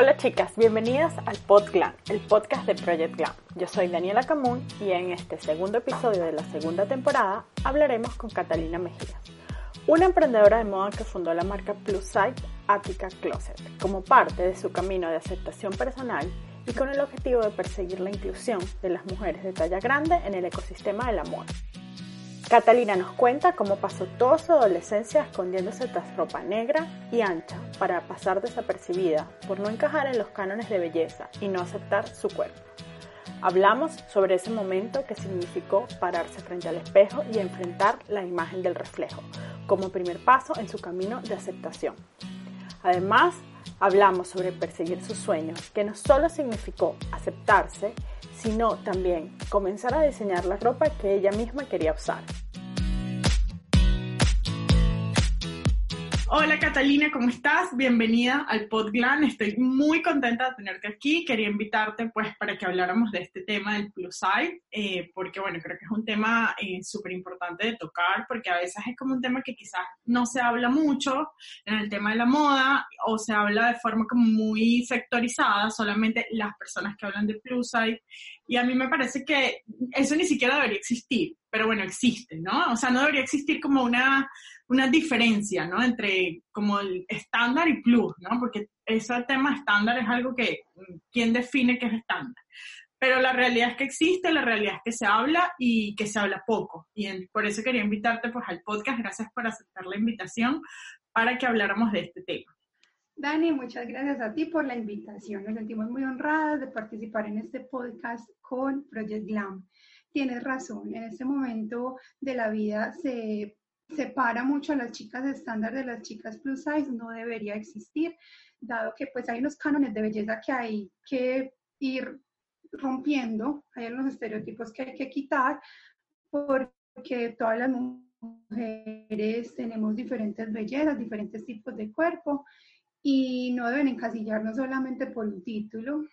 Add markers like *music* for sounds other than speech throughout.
Hola chicas, bienvenidas al Pod Glam, el podcast de Project Glam. Yo soy Daniela Camun y en este segundo episodio de la segunda temporada hablaremos con Catalina Mejía, una emprendedora de moda que fundó la marca Plus Size Attica Closet como parte de su camino de aceptación personal y con el objetivo de perseguir la inclusión de las mujeres de talla grande en el ecosistema de la moda. Catalina nos cuenta cómo pasó toda su adolescencia escondiéndose tras ropa negra y ancha para pasar desapercibida por no encajar en los cánones de belleza y no aceptar su cuerpo. Hablamos sobre ese momento que significó pararse frente al espejo y enfrentar la imagen del reflejo como primer paso en su camino de aceptación. Además, hablamos sobre perseguir sus sueños, que no solo significó aceptarse, sino también comenzar a diseñar la ropa que ella misma quería usar. Hola Catalina, ¿cómo estás? Bienvenida al Podglan. Estoy muy contenta de tenerte aquí. Quería invitarte pues para que habláramos de este tema del plus size, eh, porque bueno, creo que es un tema eh, súper importante de tocar, porque a veces es como un tema que quizás no se habla mucho en el tema de la moda o se habla de forma como muy sectorizada, solamente las personas que hablan de plus size. Y a mí me parece que eso ni siquiera debería existir, pero bueno, existe, ¿no? O sea, no debería existir como una una diferencia, ¿no? Entre como el estándar y plus, ¿no? Porque ese tema estándar es algo que, ¿quién define qué es estándar? Pero la realidad es que existe, la realidad es que se habla y que se habla poco. Y por eso quería invitarte pues al podcast. Gracias por aceptar la invitación para que habláramos de este tema. Dani, muchas gracias a ti por la invitación. Nos sentimos muy honradas de participar en este podcast con Project Glam. Tienes razón, en este momento de la vida se separa mucho a las chicas estándar de las chicas plus size, no debería existir, dado que pues hay unos cánones de belleza que hay que ir rompiendo, hay unos estereotipos que hay que quitar, porque todas las mujeres tenemos diferentes bellezas, diferentes tipos de cuerpo y no deben encasillarnos solamente por un título.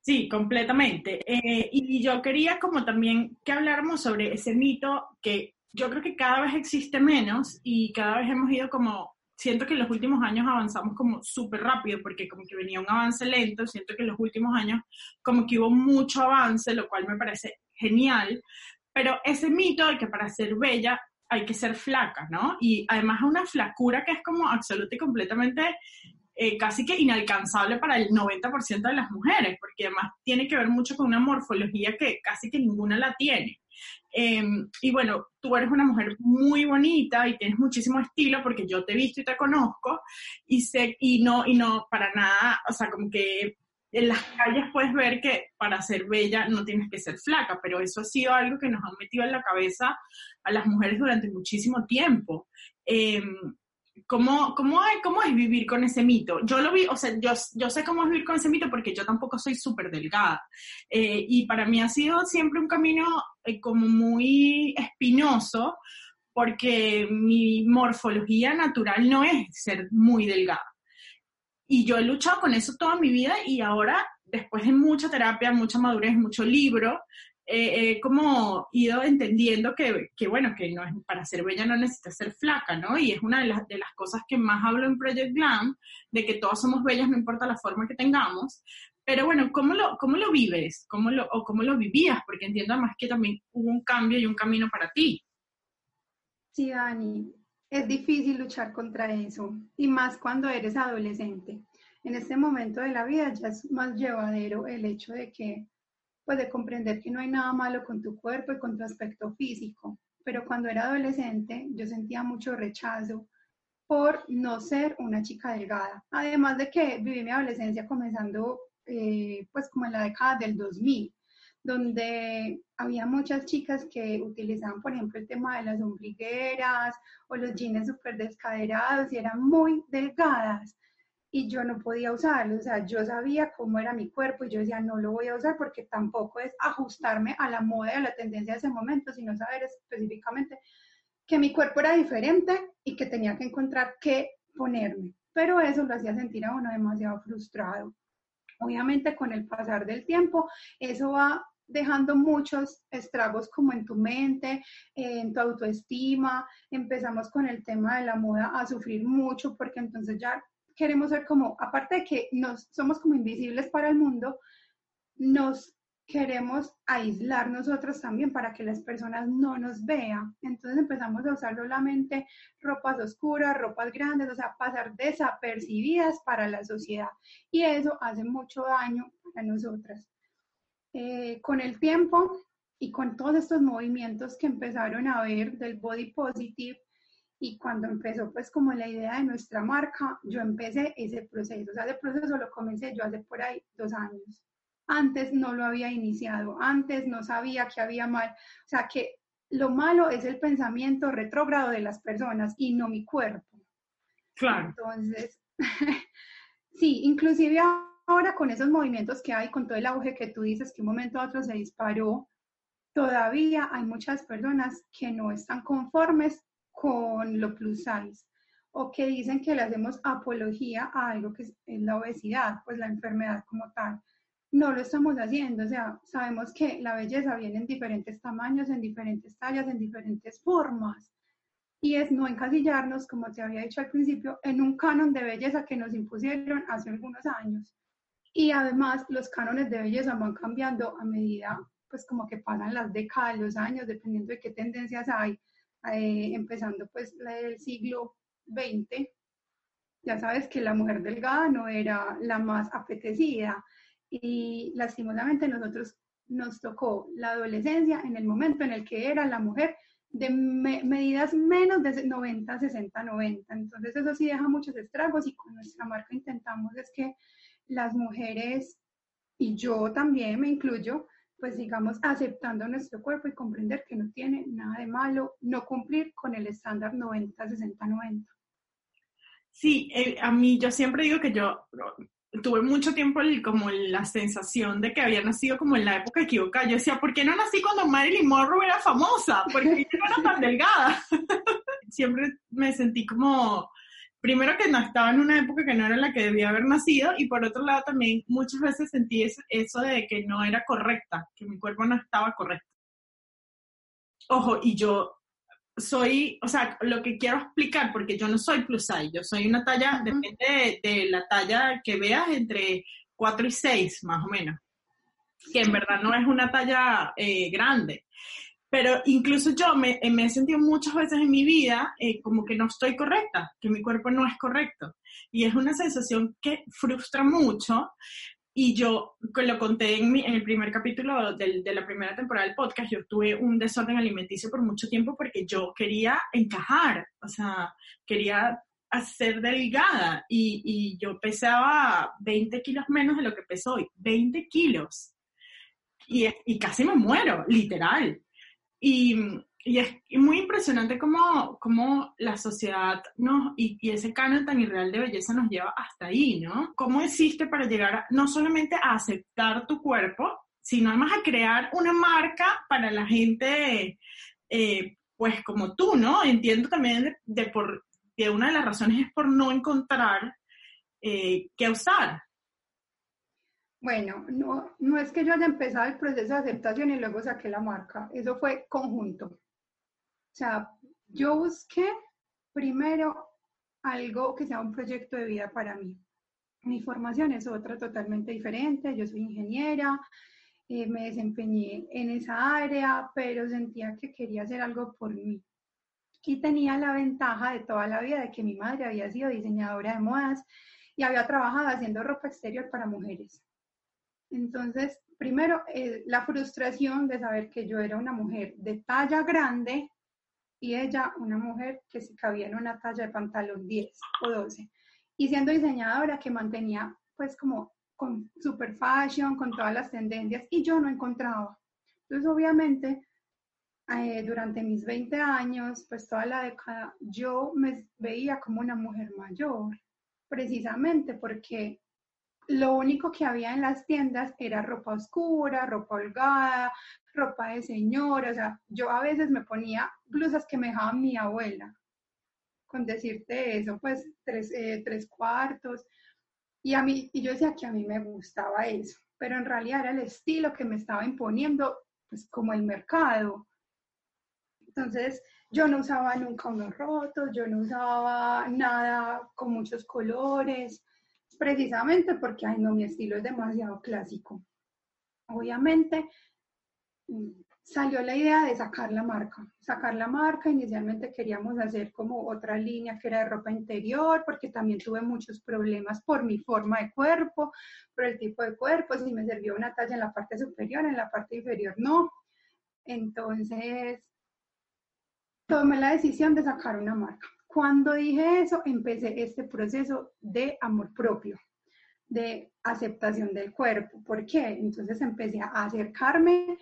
Sí, completamente. Eh, y yo quería como también que habláramos sobre ese mito que yo creo que cada vez existe menos y cada vez hemos ido como, siento que en los últimos años avanzamos como súper rápido porque como que venía un avance lento, siento que en los últimos años como que hubo mucho avance, lo cual me parece genial, pero ese mito de que para ser bella hay que ser flaca, ¿no? Y además una flacura que es como absoluta y completamente eh, casi que inalcanzable para el 90% de las mujeres, porque además tiene que ver mucho con una morfología que casi que ninguna la tiene. Em, y bueno, tú eres una mujer muy bonita y tienes muchísimo estilo porque yo te he visto y te conozco y sé, y no, y no, para nada, o sea, como que en las calles puedes ver que para ser bella no tienes que ser flaca, pero eso ha sido algo que nos han metido en la cabeza a las mujeres durante muchísimo tiempo. Em, ¿Cómo, cómo, ¿Cómo es vivir con ese mito? Yo lo vi, o sea, yo, yo sé cómo es vivir con ese mito porque yo tampoco soy súper delgada. Eh, y para mí ha sido siempre un camino eh, como muy espinoso porque mi morfología natural no es ser muy delgada. Y yo he luchado con eso toda mi vida y ahora, después de mucha terapia, mucha madurez, mucho libro, he como ido entendiendo que, que, bueno, que no es, para ser bella no necesitas ser flaca, ¿no? Y es una de las, de las cosas que más hablo en Project Glam, de que todos somos bellas, no importa la forma que tengamos. Pero bueno, ¿cómo lo, cómo lo vives? ¿Cómo lo, ¿O cómo lo vivías? Porque entiendo además que también hubo un cambio y un camino para ti. Sí, Dani, es difícil luchar contra eso, y más cuando eres adolescente. En este momento de la vida ya es más llevadero el hecho de que pues de comprender que no hay nada malo con tu cuerpo y con tu aspecto físico. Pero cuando era adolescente yo sentía mucho rechazo por no ser una chica delgada. Además de que viví mi adolescencia comenzando eh, pues como en la década del 2000, donde había muchas chicas que utilizaban, por ejemplo, el tema de las ombligueras o los jeans súper descaderados y eran muy delgadas y yo no podía usarlo, o sea, yo sabía cómo era mi cuerpo y yo decía, no lo voy a usar porque tampoco es ajustarme a la moda y a la tendencia de ese momento, sino saber específicamente que mi cuerpo era diferente y que tenía que encontrar qué ponerme. Pero eso lo hacía sentir a uno demasiado frustrado. Obviamente con el pasar del tiempo, eso va dejando muchos estragos como en tu mente, en tu autoestima. Empezamos con el tema de la moda a sufrir mucho porque entonces ya queremos ser como, aparte de que nos somos como invisibles para el mundo, nos queremos aislar nosotros también para que las personas no nos vean. Entonces empezamos a usar solamente ropas oscuras, ropas grandes, o sea, pasar desapercibidas para la sociedad. Y eso hace mucho daño para nosotras. Eh, con el tiempo y con todos estos movimientos que empezaron a ver del body positive, y cuando empezó pues como la idea de nuestra marca, yo empecé ese proceso. O sea, ese proceso lo comencé yo hace por ahí dos años. Antes no lo había iniciado, antes no sabía que había mal. O sea, que lo malo es el pensamiento retrógrado de las personas y no mi cuerpo. Claro. Entonces, *laughs* sí, inclusive ahora con esos movimientos que hay, con todo el auge que tú dices que un momento a otro se disparó, todavía hay muchas personas que no están conformes con lo plus size o que dicen que le hacemos apología a algo que es, la obesidad, pues la enfermedad como tal. No lo estamos haciendo, o sea, sabemos que la belleza viene en diferentes tamaños, en diferentes tallas, en diferentes formas. Y es no encasillarnos, como te había dicho al principio, en un canon de belleza que nos impusieron hace algunos años. Y además los cánones de belleza van cambiando a medida, pues como que pasan las décadas, los años, dependiendo de qué tendencias hay eh, empezando pues del siglo XX, ya sabes que la mujer delgada no era la más apetecida y lastimosamente nosotros nos tocó la adolescencia en el momento en el que era la mujer de medidas menos de 90, 60, 90. Entonces eso sí deja muchos estragos y con nuestra marca intentamos es que las mujeres, y yo también me incluyo, pues digamos, aceptando nuestro cuerpo y comprender que no tiene nada de malo no cumplir con el estándar 90, 60, 90. Sí, eh, a mí yo siempre digo que yo tuve mucho tiempo como la sensación de que había nacido como en la época equivocada. Yo decía, ¿por qué no nací cuando Marilyn Monroe era famosa? Porque yo no era tan delgada. *laughs* siempre me sentí como primero que no estaba en una época que no era la que debía haber nacido y por otro lado también muchas veces sentí eso, de que no era correcta, que mi cuerpo no estaba correcto. Ojo, y yo soy, o sea, lo que quiero explicar, porque yo no soy plus size, yo soy una talla, depende de, la talla que veas, entre 4 y 6 más o menos, que en verdad no es una talla eh, grande. Pero incluso yo me, eh, me, he sentido muchas veces en mi vida eh, como que no estoy correcta, que mi cuerpo no es correcto. Y es una sensación que frustra mucho. Y yo lo conté en, mi, en el primer capítulo de, de la primera temporada del podcast, yo tuve un desorden alimenticio por mucho tiempo porque yo quería encajar, o sea, quería ser delgada y, y, yo pesaba 20 kilos menos de lo que peso hoy, 20 kilos. Y, y casi me muero, literal. Y, y es impresionante cómo, cómo la sociedad ¿no? y, y, ese canon tan irreal de belleza nos lleva hasta ahí, ¿no? ¿Cómo existe para llegar no solamente a aceptar tu cuerpo, sino además a crear una marca para la gente, eh, pues como tú, ¿no? Entiendo también de, por, que una de las razones es por no encontrar eh, qué usar, bueno, no, no es que yo haya empezado el proceso de aceptación y luego saqué la marca, eso fue conjunto. O sea, yo busqué primero algo que sea un proyecto de vida para mí. Mi formación es otra totalmente diferente, yo soy ingeniera, eh, me desempeñé en esa área, pero sentía que quería hacer algo por mí. Y tenía la ventaja de toda la vida de que mi madre había sido diseñadora de modas y había trabajado haciendo ropa exterior para mujeres. Entonces, primero, eh, la frustración de saber que yo era una mujer de talla grande y ella una mujer que se cabía en una talla de pantalón 10 o 12. Y siendo diseñadora que mantenía pues como con super fashion, con todas las tendencias, y yo no encontraba. Entonces, obviamente, eh, durante mis 20 años, pues toda la década, yo me veía como una mujer mayor, precisamente porque lo único que había en las tiendas era ropa oscura, ropa holgada, ropa de señora, o sea, yo a veces me ponía blusas que me dejaba mi abuela, con decirte eso, pues tres, eh, tres cuartos, y a mí, y yo decía que a mí me gustaba eso, pero en realidad era el estilo que me estaba imponiendo, pues como el mercado. Entonces, yo no usaba nunca unos rotos, yo no usaba nada con muchos colores, precisamente porque, ay, no, mi estilo es demasiado clásico. Obviamente, salió la idea de sacar la marca. Sacar la marca, inicialmente queríamos hacer como otra línea que era de ropa interior, porque también tuve muchos problemas por mi forma de cuerpo, por el tipo de cuerpo, si me servía una talla en la parte superior, en la parte inferior no. Entonces, tomé la decisión de sacar una marca. Cuando dije eso, empecé este proceso de amor propio, de aceptación del cuerpo. ¿Por qué? Entonces empecé a acercarme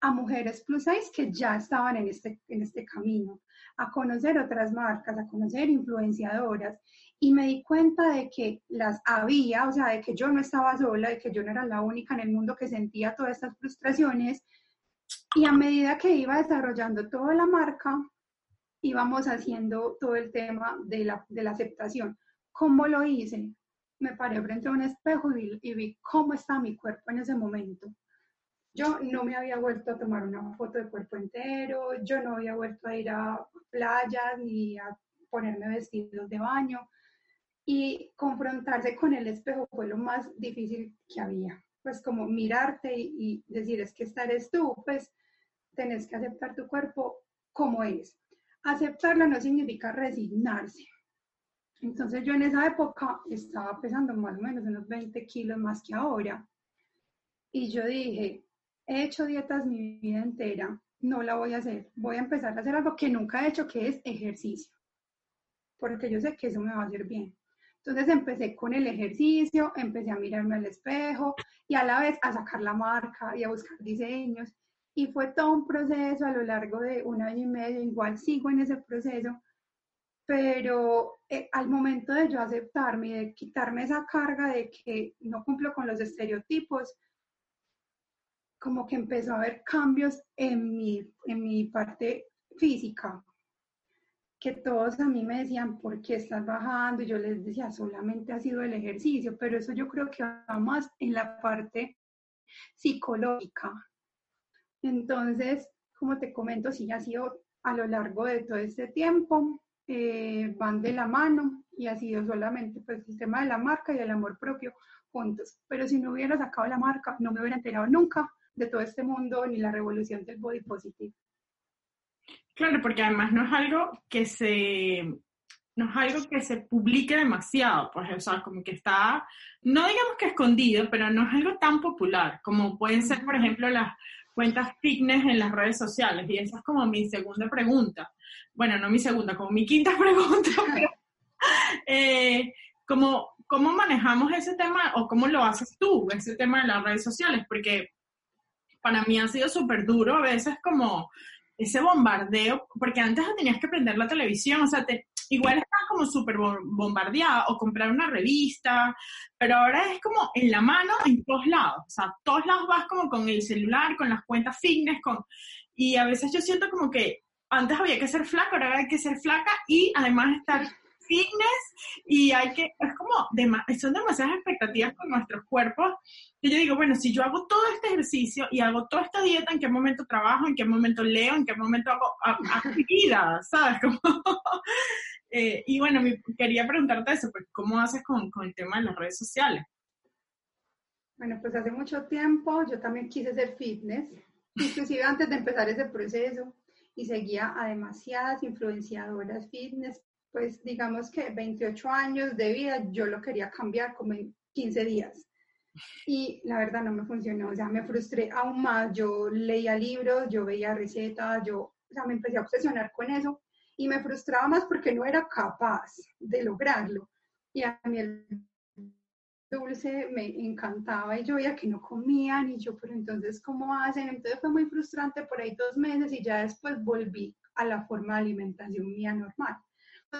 a mujeres plus size que ya estaban en este, en este camino, a conocer otras marcas, a conocer influenciadoras. Y me di cuenta de que las había, o sea, de que yo no estaba sola, de que yo no era la única en el mundo que sentía todas estas frustraciones. Y a medida que iba desarrollando toda la marca, íbamos haciendo todo el tema de la, de la aceptación. ¿Cómo lo hice? Me paré frente a un espejo y, y vi cómo está mi cuerpo en ese momento yo no me había vuelto a tomar una foto de cuerpo entero, yo no había vuelto a ir a playas ni a ponerme vestidos de baño. Y confrontarse con el espejo fue lo más difícil que había. Pues como mirarte y, decir, es que esta eres tú, pues tenés que aceptar tu cuerpo como es. Aceptarlo no significa resignarse. Entonces yo en esa época estaba pesando más o menos unos 20 kilos más que ahora. Y yo dije, he hecho dietas mi vida entera, no la voy a hacer. Voy a empezar a hacer algo que nunca he hecho, que es ejercicio, porque yo sé que eso me va a hacer bien. Entonces empecé con el ejercicio, empecé a mirarme al espejo y a la vez a sacar la marca y a buscar diseños. Y fue todo un proceso a lo largo de un año y medio, igual sigo en ese proceso, pero eh, al momento de yo aceptarme y de quitarme esa carga de que no cumplo con los estereotipos, como que empezó a haber cambios en mi, en mi parte física, que todos a mí me decían, ¿por qué estás bajando? Y yo les decía, solamente ha sido el ejercicio, pero eso yo creo que va más en la parte psicológica. Entonces, como te comento, sí ha sido a lo largo de todo este tiempo, eh, van de la mano y ha sido solamente pues, el tema de la marca y el amor propio juntos. Pero si no hubiera sacado la marca, no me hubiera enterado nunca de todo este mundo ni la revolución del body positive. Claro, porque además no es algo que se, no es algo que se publique demasiado, pues, o sea, como que está, no digamos que escondido, pero no es algo tan popular como pueden ser, por ejemplo, las cuentas fitness en las redes sociales. Y esa es como mi segunda pregunta. Bueno, no mi segunda, como mi quinta *laughs* pregunta, pero, eh, como, ¿cómo manejamos ese tema o cómo lo haces tú, ese tema de las redes sociales? Porque para mí ha sido súper duro a veces como ese bombardeo, porque antes tenías que prender la televisión, o sea, te, igual estás como súper bombardeada o comprar una revista, pero ahora es como en la mano en todos lados, o sea, todos lados vas como con el celular, con las cuentas fitness, con, y a veces yo siento como que antes había que ser flaca, ahora hay que ser flaca y además estar fitness y hay que, es como, son demasiadas expectativas con nuestros cuerpos. Y yo digo, bueno, si yo hago todo este ejercicio y hago toda esta dieta, ¿en qué momento trabajo? ¿En qué momento leo? ¿En qué momento hago actividad? ¿Sabes? *laughs* eh, y bueno, quería preguntarte eso, pues, ¿cómo haces con, con el tema de las redes sociales? Bueno, pues hace mucho tiempo yo también quise ser fitness, inclusive antes de empezar ese proceso, y seguía a demasiadas influenciadoras fitness, pues digamos que 28 años de vida yo lo quería cambiar como en 15 días. Y la verdad no me funcionó, o sea, me frustré aún más. Yo leía libros, yo veía recetas, yo, o sea, me empecé a obsesionar con eso y me frustraba más porque no era capaz de lograrlo. Y a mí el dulce me encantaba y yo veía que no comían y yo, pero entonces, ¿cómo hacen? Entonces fue muy frustrante por ahí dos meses y ya después volví a la forma de alimentación mía normal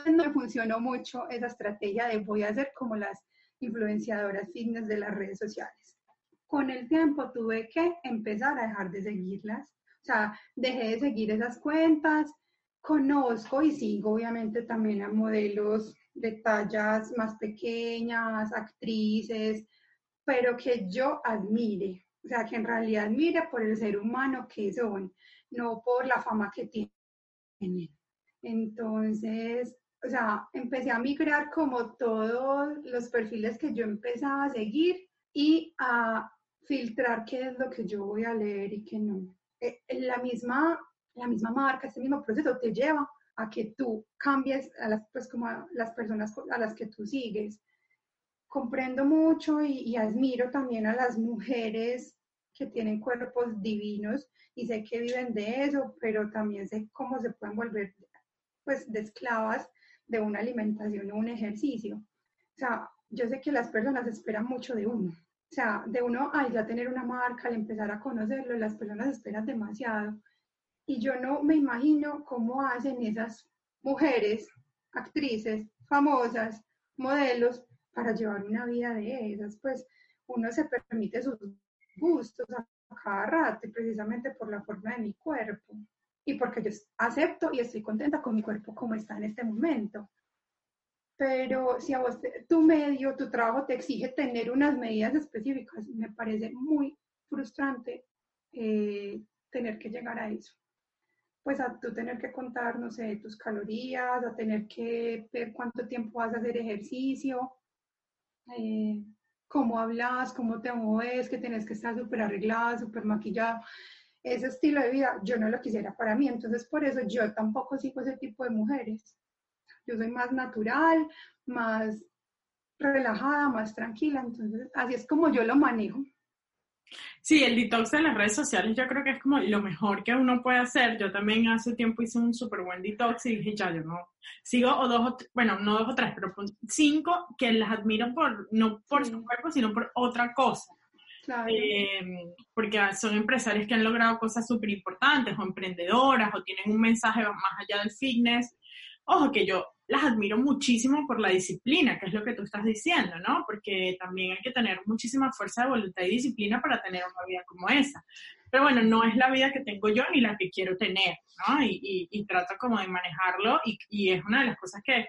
no me funcionó mucho esa estrategia de voy a hacer como las influenciadoras fitness de las redes sociales. Con el tiempo tuve que empezar a dejar de seguirlas, o sea, dejé de seguir esas cuentas, conozco y sigo obviamente también a modelos de tallas más pequeñas, actrices, pero que yo admire, o sea, que en realidad admire por el ser humano que son, no por la fama que tienen. Entonces, o sea, empecé a migrar como todos los perfiles que yo empezaba a seguir y a filtrar qué es lo que yo voy a leer y qué no. Eh, la, misma, la misma marca, este mismo proceso te lleva a que tú cambies a las, pues, como a las personas a las que tú sigues. Comprendo mucho y, y admiro también a las mujeres que tienen cuerpos divinos y sé que viven de eso, pero también sé cómo se pueden volver pues de esclavas de una alimentación o un ejercicio. O sea, yo sé que las personas esperan mucho de uno. O sea, de uno al ya tener una marca, al empezar a conocerlo, las personas esperan demasiado. Y yo no me imagino cómo hacen esas mujeres, actrices, famosas, modelos, para llevar una vida de esas. Pues uno se permite sus gustos a cada rato, precisamente por la forma de mi cuerpo y porque yo acepto y estoy contenta con mi cuerpo como está en este momento. Pero si a vos, tu medio, tu trabajo te exige tener unas medidas específicas, me parece muy frustrante eh, tener que llegar a eso. Pues a tú tener que contar, no sé, tus calorías, a tener que ver cuánto tiempo vas a hacer ejercicio, eh, cómo hablas, cómo te mueves, que tienes que estar súper arreglada, súper maquillada. Ese estilo de vida yo no lo quisiera para mí, entonces por eso yo tampoco sigo ese tipo de mujeres. Yo soy más natural, más relajada, más tranquila, entonces así es como yo lo manejo. Sí, el detox de las redes sociales yo creo que es como lo mejor que uno puede hacer. Yo también hace tiempo hice un súper buen detox y dije, ya, yo no, sigo o dos, o bueno, no dos o tres, pero cinco que las admiro por, no por su cuerpo, sino por otra cosa. Claro. Eh, porque son empresarios que han logrado cosas súper importantes o emprendedoras o tienen un mensaje más allá del fitness. Ojo, que yo las admiro muchísimo por la disciplina, que es lo que tú estás diciendo, ¿no? Porque también hay que tener muchísima fuerza de voluntad y disciplina para tener una vida como esa. Pero bueno, no es la vida que tengo yo ni la que quiero tener, ¿no? Y, y, trato como de manejarlo y, y, es una de las cosas que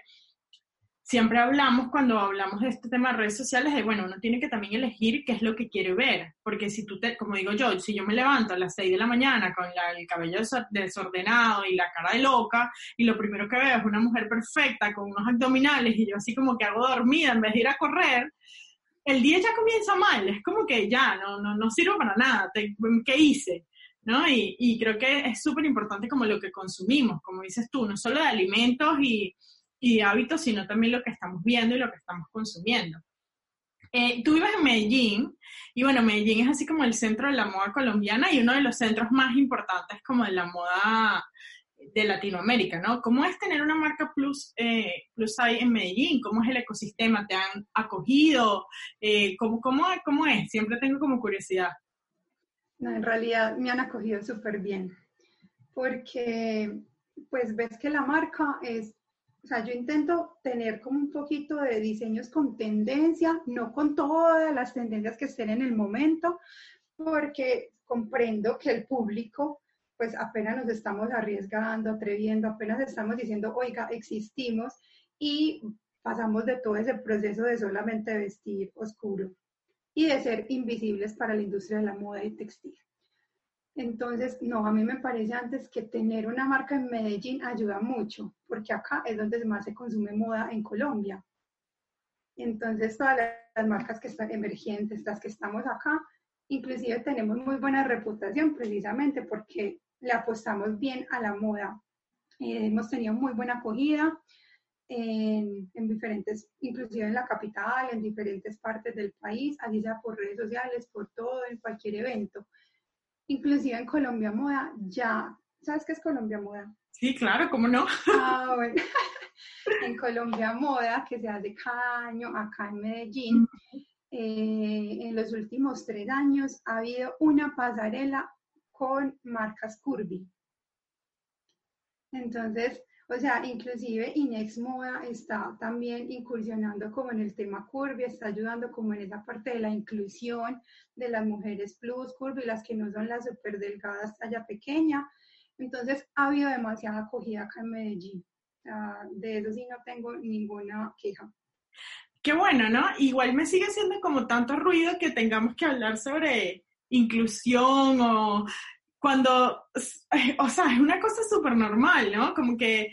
siempre hablamos cuando hablamos de este tema de redes sociales de, bueno, uno tiene que también elegir qué es lo que quiere ver, porque si tú te, como digo yo, si yo me levanto a las 6 de la mañana con el cabello desordenado y la cara de loca, y lo primero que veo es una mujer perfecta con unos abdominales y yo así como que hago dormida en vez de ir a correr, el día ya comienza mal, es como que ya, no, no, no sirvo para nada, ¿qué hice? ¿No? Y, y creo que es súper importante como lo que consumimos, como dices tú, no solo de alimentos y y hábitos, sino también lo que estamos viendo y lo que estamos consumiendo. Eh, tú vives en Medellín y bueno, Medellín es así como el centro de la moda colombiana y uno de los centros más importantes como de la moda de Latinoamérica, ¿no? ¿Cómo es tener una marca plus, eh, plus size en Medellín? ¿Cómo es el ecosistema? ¿Te han acogido? Eh, ¿cómo, cómo, cómo es? Siempre tengo como curiosidad. No, en realidad me han acogido súper bien, porque pues ves que la marca es o sea, yo intento tener como un poquito de diseños con tendencia, no con todas las tendencias que estén en el momento, porque comprendo que el público, pues apenas nos estamos arriesgando, atreviendo, apenas estamos diciendo, oiga, existimos y pasamos de todo ese proceso de solamente vestir oscuro y de ser invisibles para la industria de la moda y textil. Entonces, no, a mí me parece antes que tener una marca en Medellín ayuda mucho, porque acá es donde más se consume moda en Colombia. Entonces, todas las marcas que están emergentes, las que estamos acá, inclusive tenemos muy buena reputación precisamente porque le apostamos bien a la moda. Eh, hemos tenido muy buena acogida en, en, diferentes, inclusive en la capital, en diferentes partes del país, así sea por redes sociales, por todo, en cualquier evento inclusive en Colombia Moda, ya, ¿sabes qué es Colombia Moda? Sí, claro, ¿cómo no? Ah, bueno. *laughs* en Colombia Moda, que se hace cada año acá en Medellín, eh, en los últimos tres años ha habido una pasarela con marcas Curvy. Entonces, o sea, inclusive Inex Moda está también incursionando como en el tema curvy, está ayudando como en esa parte de la inclusión de las mujeres plus curvy, las que no son las super delgadas, talla pequeña. Entonces, ha habido demasiada acogida acá en Medellín. de eso sí no tengo ninguna queja. Qué bueno, ¿no? Igual me sigue siendo como tanto ruido que tengamos que hablar sobre inclusión o cuando, *laughs* o sea, es una cosa súper normal, ¿no? Como que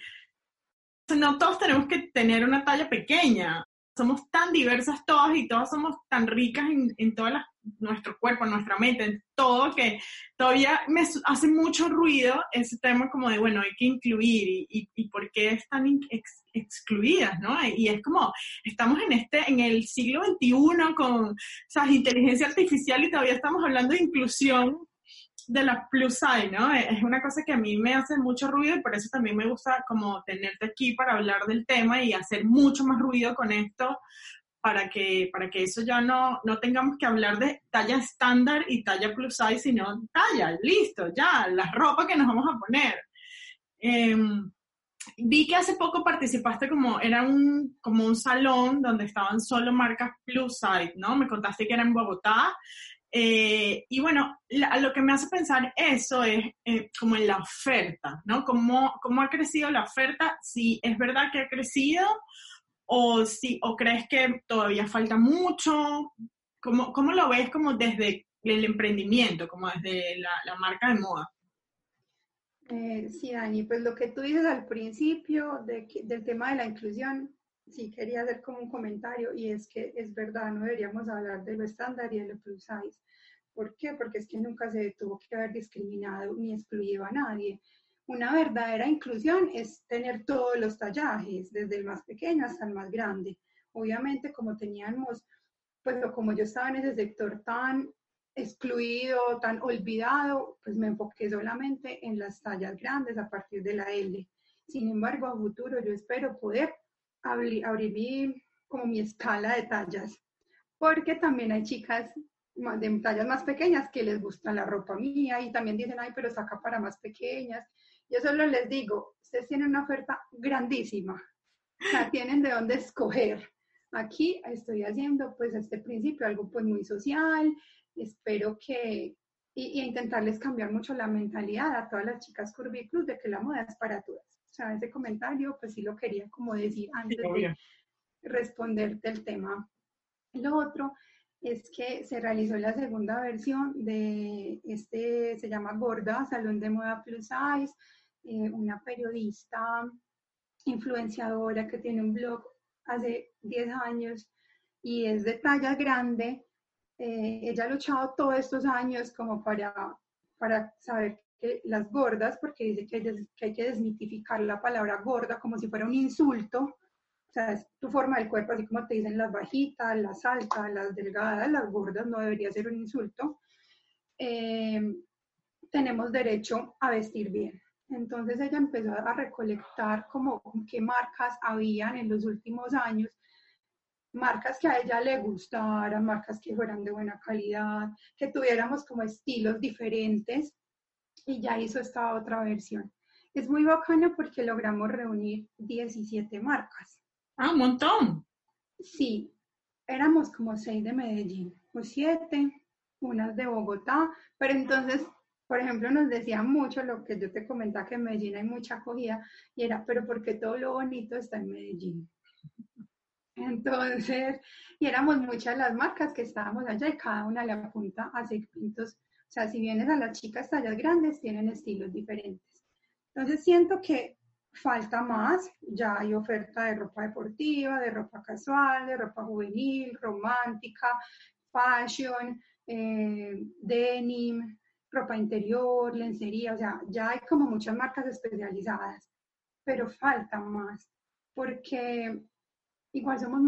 no todos tenemos que tener una talla pequeña. Somos tan diversas todas y todas somos tan ricas en, en las nuestro cuerpo, nuestra mente, todo que todavía me hace mucho ruido ese tema como de, bueno, hay que incluir y, y, por qué están excluidas, ¿no? Y es como, estamos en este, en el siglo XXI con, o sea, inteligencia artificial y todavía estamos hablando de inclusión de la plus size, ¿no? Es una cosa que a mí me hace mucho ruido y por eso también me gusta como tenerte aquí para hablar del tema y hacer mucho más ruido con esto, para que, para que eso ya no, no tengamos que hablar de talla estándar y talla plus size, sino talla, listo, ya, la ropa que nos vamos a poner. Em, vi que hace poco participaste como, era un, como un salón donde estaban solo marcas plus size, ¿no? Me contaste que era en Bogotá. Eh, y bueno, lo que me hace pensar eso es eh, como en la oferta, ¿no? ¿Cómo, ¿Cómo ha crecido la oferta? Si es verdad que ha crecido o, si, o crees que todavía falta mucho? ¿Cómo, cómo lo ves como desde el emprendimiento, como desde la, marca de moda? Eh, sí, Dani, pues lo que tú dices al principio de del tema de la inclusión, sí quería hacer como un comentario y es que es verdad, no deberíamos hablar de lo estándar y de lo plus size. ¿Por qué? Porque es que nunca se tuvo que haber discriminado ni excluido a nadie. Una verdadera inclusión es tener todos los tallajes, desde el más pequeño hasta el más grande. Obviamente, como teníamos, pues como yo estaba en ese sector tan excluido, tan olvidado, pues me enfoqué solamente en las tallas grandes a partir de la L. Sin embargo, a futuro yo espero poder abrir, abrir como mi escala de tallas, porque también hay chicas de tallas más pequeñas que les gusta la ropa mía y también dicen, ay, pero saca para más pequeñas. Yo solo les digo, ustedes tienen una oferta grandísima, tienen de dónde escoger. Aquí estoy haciendo pues este principio algo pues muy social, espero que, y, intentarles cambiar mucho la mentalidad a todas las chicas curvículos de que la moda es para todas. Sea, ese comentario pues sí lo quería como decir antes de responderte el tema. Lo otro es que se realizó la segunda versión de este, se llama Gorda, Salón de Moda Plus Size, eh, una periodista influenciadora que tiene un blog hace 10 años y es de talla grande. Eh, ella ha luchado todos estos años como para, para saber que las gordas, porque dice que hay, que hay que desmitificar la palabra gorda como si fuera un insulto, o sea, es tu forma del cuerpo, así como te dicen las bajitas, las altas, las delgadas, las gordas, no debería ser un insulto. Eh, tenemos derecho a vestir bien. Entonces ella empezó a recolectar como qué marcas habían en los últimos años, marcas que a ella le gustaran, marcas que fueran de buena calidad, que tuviéramos como estilos diferentes y ya hizo esta otra versión. Es muy bacano porque logramos reunir 17 marcas. Ah, un montón. Sí, éramos como seis de Medellín, o siete, unas de Bogotá, pero entonces por ejemplo, nos decía mucho lo que yo te comentaba que en Medellín hay mucha acogida y era, pero porque todo lo bonito está en Medellín. Entonces, y éramos muchas las marcas que estábamos allá y cada una le apunta a segmentos. O sea, si vienes a las chicas tallas grandes, tienen estilos diferentes. Entonces, siento que falta más. Ya hay oferta de ropa deportiva, de ropa casual, de ropa juvenil, romántica, fashion, eh, denim, ropa interior, lencería, o sea, ya hay como muchas marcas especializadas, pero falta más, porque igual somos,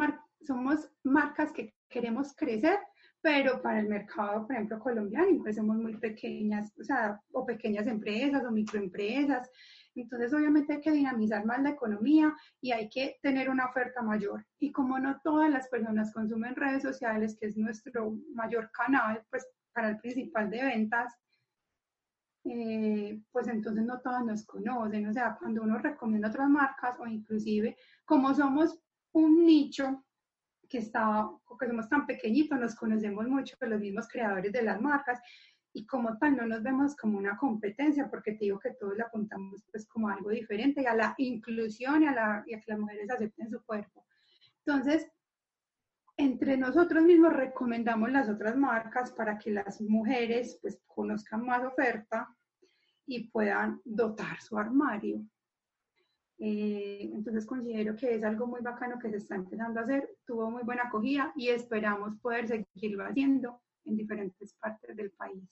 somos marcas que queremos crecer, pero para el mercado, por ejemplo, colombiano, igual somos muy pequeñas, o sea, o pequeñas empresas o microempresas. Entonces, obviamente hay que dinamizar más la economía y hay que tener una oferta mayor. Y como no todas las personas consumen redes sociales, que es nuestro mayor canal, pues para el principal de ventas, eh, pues entonces no todas nos conocen. O sea, cuando uno recomienda otras marcas o inclusive como somos un nicho que está, que somos tan pequeñitos, nos conocemos mucho los mismos creadores de las marcas y como tal no nos vemos como una competencia porque te digo que todos le apuntamos pues como algo diferente y a la inclusión y a, la, y a que las mujeres acepten su cuerpo. Entonces, entre nosotros mismos recomendamos las otras marcas para que las mujeres pues conozcan más oferta y puedan dotar su armario. Eh, entonces considero que es algo muy bacano que se está empezando a hacer, tuvo muy buena acogida y esperamos poder seguirlo haciendo en diferentes partes del país.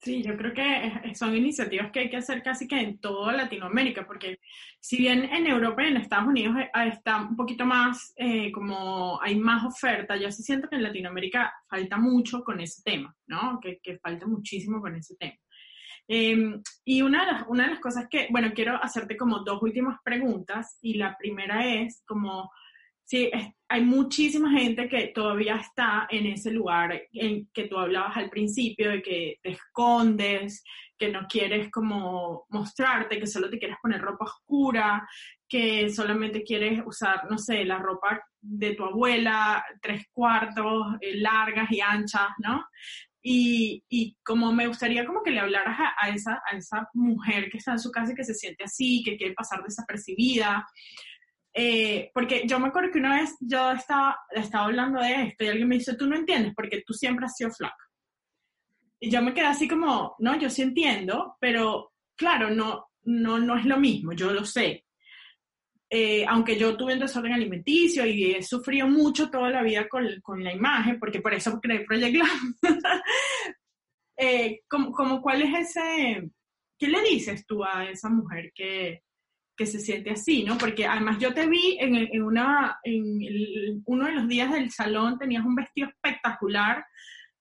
Sí, yo creo que son iniciativas que hay que hacer casi que en toda Latinoamérica, porque si bien en Europa y en Estados Unidos eh, está un poquito más, eh, como hay más oferta, yo sí siento que en Latinoamérica falta mucho con ese tema, ¿no? Que, que falta muchísimo con ese tema. Em, y una de, las, una de las cosas que, bueno, quiero hacerte como dos últimas preguntas, y la primera es como Sí, hay muchísima gente que todavía está en ese lugar en que tú hablabas al principio, de que te escondes, que no quieres como mostrarte, que solo te quieres poner ropa oscura, que solamente quieres usar, no sé, la ropa de tu abuela, tres cuartos, eh, largas y anchas, ¿no? Y, y, como me gustaría como que le hablaras a, a, esa, a esa mujer que está en su casa y que se siente así, que quiere pasar desapercibida, eh, porque yo me acuerdo que una vez yo estaba, estaba hablando de esto y alguien me dice, tú no entiendes porque tú siempre has sido flaca. Y yo me quedé así como, no, yo sí entiendo, pero claro, no, no, no es lo mismo, yo lo sé. Eh, aunque yo tuve un desorden alimenticio y he sufrido mucho toda la vida con, con la imagen, porque por eso creé Project Glam. *laughs* eh, como, como, ¿Cuál es ese, qué le dices tú a esa mujer que, que se siente así, ¿no? Porque además yo te vi en, en una, en uno de los días del salón, tenías un vestido espectacular,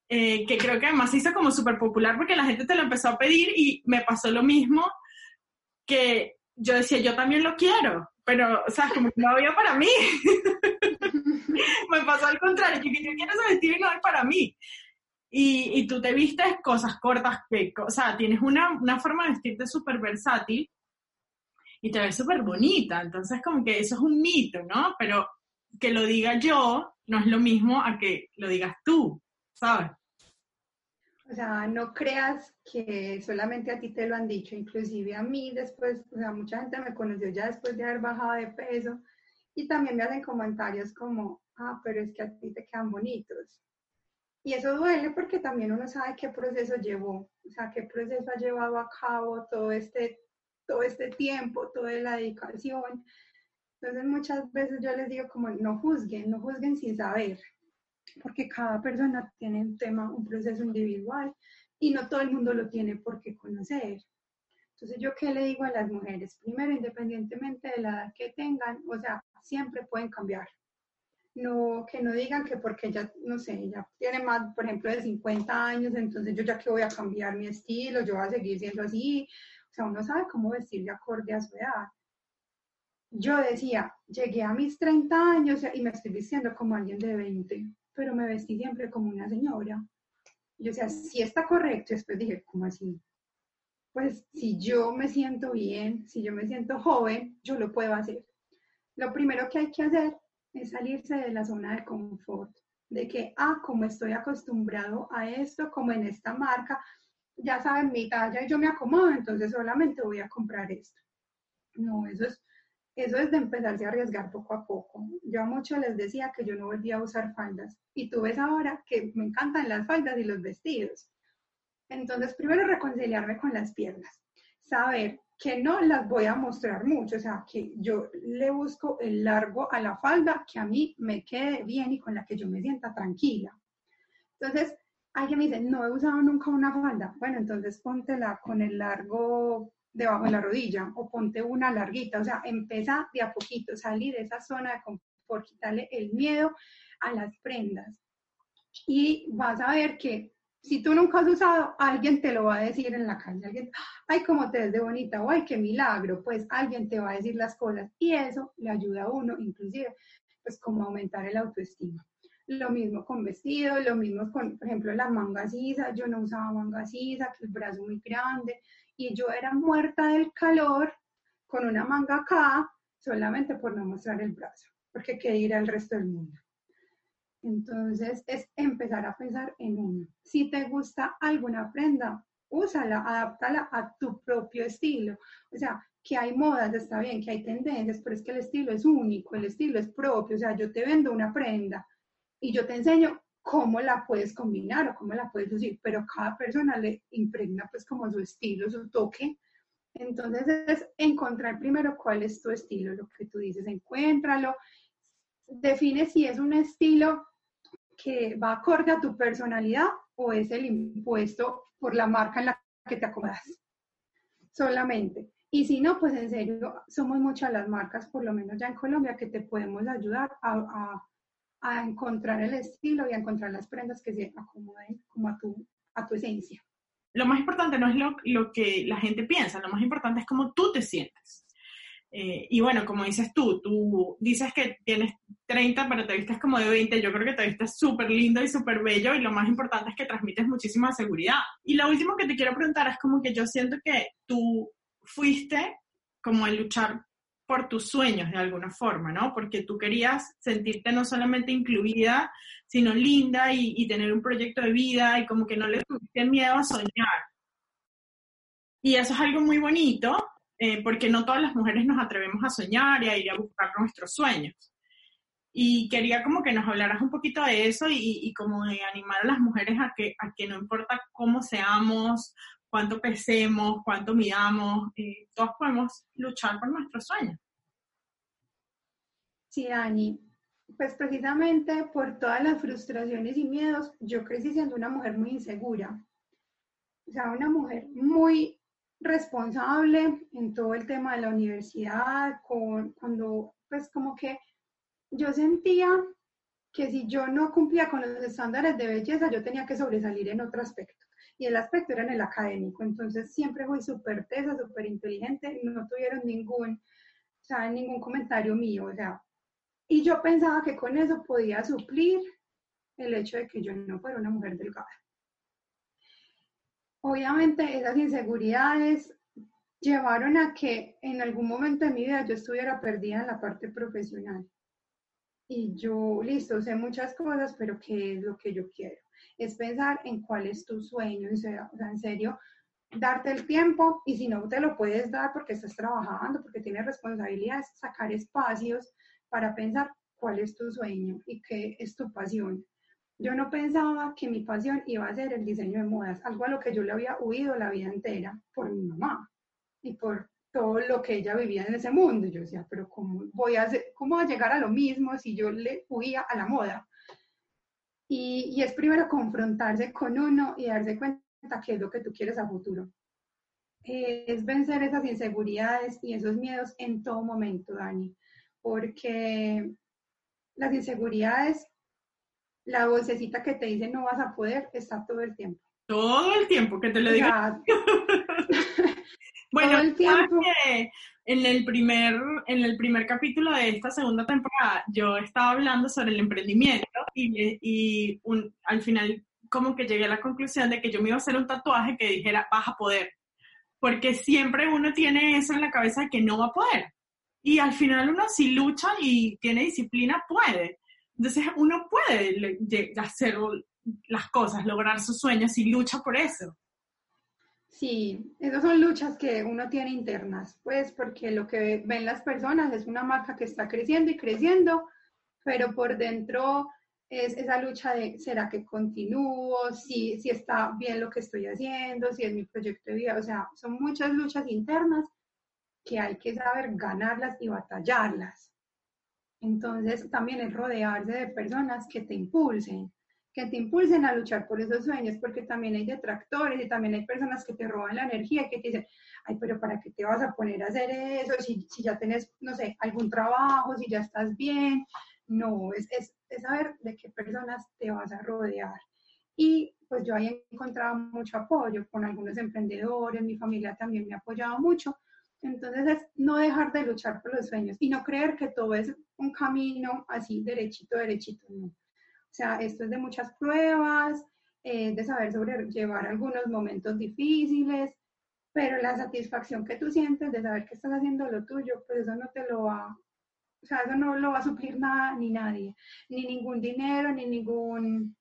eh, que creo que además hizo como súper popular porque la gente te lo empezó a pedir y me pasó lo mismo, que yo decía, yo también lo quiero, pero, o sea, como que no había para mí. *laughs* me pasó al contrario, que yo quiero ese vestido y no es para mí. Y, y, tú te vistes cosas cortas, que, o sea, tienes una, una forma de vestirte súper versátil y te ves súper bonita. Entonces, como que eso es un mito, ¿no? Pero que lo diga yo no es lo mismo a que lo digas tú, ¿sabes? O sea, no creas que solamente a ti te lo han dicho, inclusive a mí después, o sea, mucha gente me conoció ya después de haber bajado de peso y también me hacen comentarios como, ah, pero es que a ti te quedan bonitos. Y eso duele porque también uno sabe qué proceso llevó, o sea, qué proceso ha llevado a cabo todo este todo este tiempo, toda la dedicación. Entonces muchas veces yo les digo como no juzguen, no juzguen sin saber, porque cada persona tiene un tema, un proceso individual y no todo el mundo lo tiene por qué conocer. Entonces yo qué le digo a las mujeres, primero independientemente de la edad que tengan, o sea, siempre pueden cambiar. No, que no digan que porque ya, no sé, ya tiene más, por ejemplo, de 50 años, entonces yo ya que voy a cambiar mi estilo, yo voy a seguir siendo así, o sea, uno sabe cómo vestir de acorde a su edad. Yo decía, llegué a mis 30 años y me estoy vistiendo como alguien de 20, pero me vestí siempre como una señora. Yo decía, si está correcto, y después dije, ¿cómo así? Pues si yo me siento bien, si yo me siento joven, yo lo puedo hacer. Lo primero que hay que hacer es salirse de la zona de confort, de que, ah, como estoy acostumbrado a esto, como en esta marca, ya saben mi talla y yo me acomodo, entonces solamente voy a comprar esto. No, eso es, eso es de empezarse a arriesgar poco a poco. Yo a muchos les decía que yo no volvía a usar faldas y tú ves ahora que me encantan las faldas y los vestidos. Entonces, primero reconciliarme con las piernas, saber que no las voy a mostrar mucho, o sea, que yo le busco el largo a la falda que a mí me quede bien y con la que yo me sienta tranquila. Entonces, alguien me dice, no he usado nunca una falda. Bueno, entonces póntela con el largo debajo de la rodilla o ponte una larguita. O sea, empieza de a poquito, salir de esa zona de confort, quitarle el miedo a las prendas. Y vas a ver que si tú nunca has usado, alguien te lo va a decir en la calle. Alguien, ay, cómo te ves de bonita, o ay, qué milagro. Pues alguien te va a decir las cosas. Y eso le ayuda a uno, inclusive, pues como aumentar el autoestima. Lo mismo con vestidos, lo mismo con, por ejemplo, la manga sisa. Yo no usaba manga sisa, que el brazo muy grande. Y yo era muerta del calor con una manga acá, solamente por no mostrar el brazo, porque quería ir al resto del mundo. Entonces, es empezar a pensar en uno. Si te gusta alguna prenda, úsala, adáptala a tu propio estilo. O sea, que hay modas, está bien, que hay tendencias, pero es que el estilo es único, el estilo es propio. O sea, yo te vendo una prenda y yo te enseño cómo la puedes combinar o cómo la puedes usar, pero cada persona le impregna pues como su estilo, su toque. Entonces es encontrar primero cuál es tu estilo, lo que tú dices, encuéntralo, define si es un estilo que va acorde a tu personalidad o es el impuesto por la marca en la que te acomodas solamente. Y si no, pues en serio, somos muchas las marcas, por lo menos ya en Colombia, que te podemos ayudar a, a, encontrar el estilo y a encontrar las prendas que se acomoden como a tu, a tu esencia. Lo más importante no es lo, lo que la gente piensa, lo más importante es cómo tú te sientes. Eh, y bueno, como dices tú, tú dices que tienes 30, pero te vistes como de 20. Yo creo que te vistes súper lindo y súper bello y lo más importante es que transmites muchísima seguridad. Y lo último que te quiero preguntar es como que yo siento que tú fuiste como a luchar por tus sueños de alguna forma, ¿no? Porque tú querías sentirte no solamente incluida, sino linda y, tener un proyecto de vida y como que no le tuviste miedo a soñar. Y eso es algo muy bonito eh, porque no todas las mujeres nos atrevemos a soñar y a ir a buscar nuestros sueños. Y quería como que nos hablaras un poquito de eso y, como de animar a las mujeres a que, a que no importa cómo seamos, cuánto pesemos, cuánto midamos, eh, todos podemos luchar por nuestros sueños. Sí, Dani. Pues precisamente por todas las frustraciones y miedos, yo crecí siendo una mujer muy insegura. O sea, una mujer muy responsable en todo el tema de la universidad, cuando pues como que yo sentía que si yo no cumplía con los estándares de belleza, yo tenía que sobresalir en otro aspecto. Y el aspecto era en el académico. Entonces siempre fui súper tesa, súper inteligente, no tuvieron ningún, o sea, ningún comentario mío. O sea, y yo pensaba que con eso podía suplir el hecho de que yo no fuera una mujer delgada. Obviamente esas inseguridades llevaron a que en algún momento de mi vida yo estuviera perdida en la parte profesional. Y yo, listo, sé muchas cosas, pero ¿qué es lo que yo quiero? Es pensar en cuál es tu sueño, o sea, en serio, darte el tiempo y si no te lo puedes dar porque estás trabajando, porque tienes responsabilidades, sacar espacios para pensar cuál es tu sueño y qué es tu pasión. Yo no pensaba que mi pasión iba a ser el diseño de modas, algo a lo que yo le había huido la vida entera por mi mamá y por todo lo que ella vivía en ese mundo. Yo decía, pero ¿cómo voy a, hacer, cómo a llegar a lo mismo si yo le huía a la moda? Y, y es primero confrontarse con uno y darse cuenta qué es lo que tú quieres a futuro. es vencer esas inseguridades y esos miedos en todo momento, Dani, porque las inseguridades la vocecita que te dice no vas a poder está todo el tiempo. Todo el tiempo, que te lo diga. Bueno, el tiempo. en el, primer, en el primer capítulo de esta segunda temporada yo estaba hablando sobre el emprendimiento y, y al final como que llegué a la conclusión de que yo me iba a hacer un tatuaje que dijera vas a poder. Porque siempre uno tiene eso en la cabeza de que no va a poder. Y al final uno si lucha y tiene disciplina puede. Entonces uno puede hacer las cosas, lograr sus sueños y lucha por eso. Sí, esas son luchas que uno tiene internas, pues porque lo que ven las personas es una marca que está creciendo y creciendo, pero por dentro es esa lucha de, ¿será que continúo? Si, si está bien lo que estoy haciendo, si es mi proyecto de vida, o sea, son muchas luchas internas que hay que saber ganarlas y batallarlas. Entonces, también es rodearse de personas que te impulsen, que te impulsen a luchar por esos sueños, porque también hay detractores y también hay personas que te roban la energía y que te dicen, ay, pero ¿para qué te vas a poner a hacer eso? Si, si ya tienes, no sé, algún trabajo, si ya estás bien. No, es, es, es saber de qué personas te vas a rodear. Y pues yo ahí he encontrado mucho apoyo con algunos emprendedores, mi familia también me ha apoyado mucho, entonces es no dejar de luchar por los sueños y no creer que todo es un camino así derechito, derechito, no. Sea, esto es de muchas pruebas, eh, de saber sobrellevar algunos momentos difíciles, pero la satisfacción que tú sientes de saber que estás haciendo lo tuyo, pues eso no te lo va, o sea, eso no lo va a suplir nada ni nadie, ni ningún dinero, ni ningún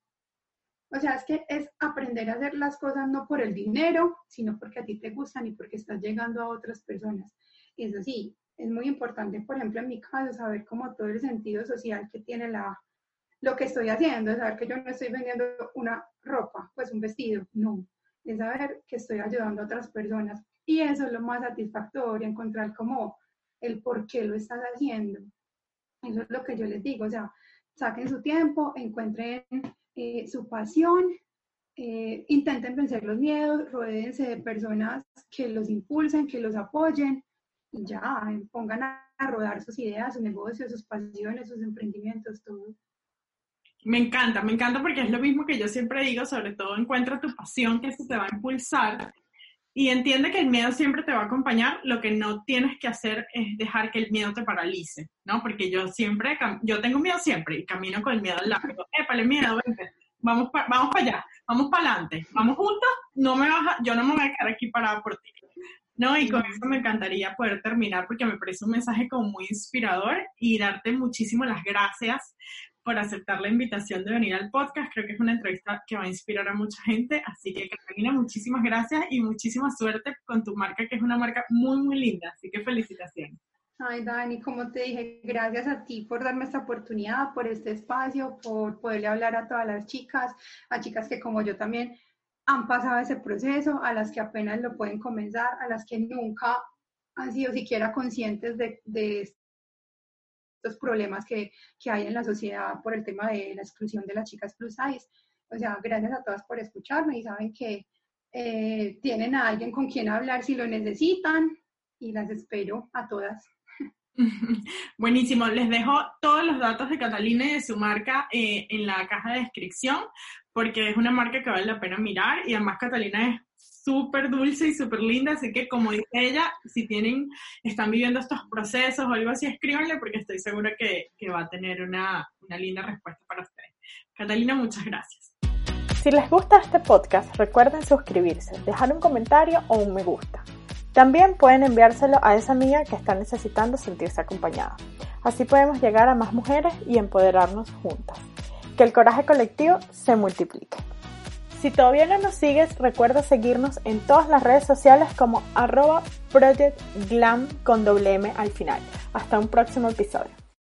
o sea, es que es aprender a hacer las cosas no por el dinero, sino porque a ti te gustan y porque estás llegando a otras personas. Y eso sí, es muy importante, por ejemplo, en mi caso, saber cómo todo el sentido social que tiene la, lo que estoy haciendo, es saber que yo no estoy vendiendo una ropa, pues un vestido, no, es saber que estoy ayudando a otras personas Y eso es lo más satisfactorio, encontrar como el por qué lo estás haciendo. Eso es lo que yo les digo, o sea, saquen su tiempo, encuentren eh, su pasión, eh, intenten vencer los miedos, rodeense de personas que los impulsen, que los apoyen y ya, pongan a, rodar sus ideas, sus negocios, sus pasiones, sus emprendimientos, todo. Me encanta, me encanta porque es lo mismo que yo siempre digo, sobre todo encuentra tu pasión que eso te va a impulsar y entiende que el miedo siempre te va a acompañar, lo que no tienes que hacer es dejar que el miedo te paralice, ¿no? Porque yo siempre, yo tengo miedo siempre y camino con el miedo al lado. Épale, miedo, vente, vamos para vamos para allá, vamos para adelante, vamos juntos, no me vas yo no me voy a quedar aquí parada por ti. ¿no? Y con eso me encantaría poder terminar porque me parece un mensaje como muy inspirador y darte muchísimas las gracias por aceptar la invitación de venir al podcast. Creo que es una entrevista que va a inspirar a mucha gente. Así que, Catalina, muchísimas gracias y muchísima suerte con tu marca, que es una marca muy, muy linda. Así que felicitaciones. Ay, Dani, como te dije, gracias a ti por darme esta oportunidad, por este espacio, por poderle hablar a todas las chicas, a chicas que como yo también han pasado ese proceso, a las que apenas lo pueden comenzar, a las que nunca han sido siquiera conscientes de, de estos problemas que, que, hay en la sociedad por el tema de la exclusión de las chicas plus size. O sea, gracias a todas por escucharme y saben que eh, tienen a alguien con quien hablar si lo necesitan y las espero a todas. *laughs* Buenísimo, les dejo todos los datos de Catalina y de su marca eh, en la caja de descripción, porque es una marca que vale la pena mirar y además Catalina es súper dulce y súper linda, así que como dice ella, si tienen, están viviendo estos procesos o algo así, escríbanle porque estoy segura que, que va a tener una, una linda respuesta para ustedes. Catalina, muchas gracias. Si les gusta este podcast, recuerden suscribirse, dejar un comentario o un me gusta. También pueden enviárselo a esa amiga que está necesitando sentirse acompañada. Así podemos llegar a más mujeres y empoderarnos juntas. Que el coraje colectivo se multiplique. Si todavía no nos sigues, recuerda seguirnos en todas las redes sociales como arroba Project Glam con doble M al final. Hasta un próximo episodio.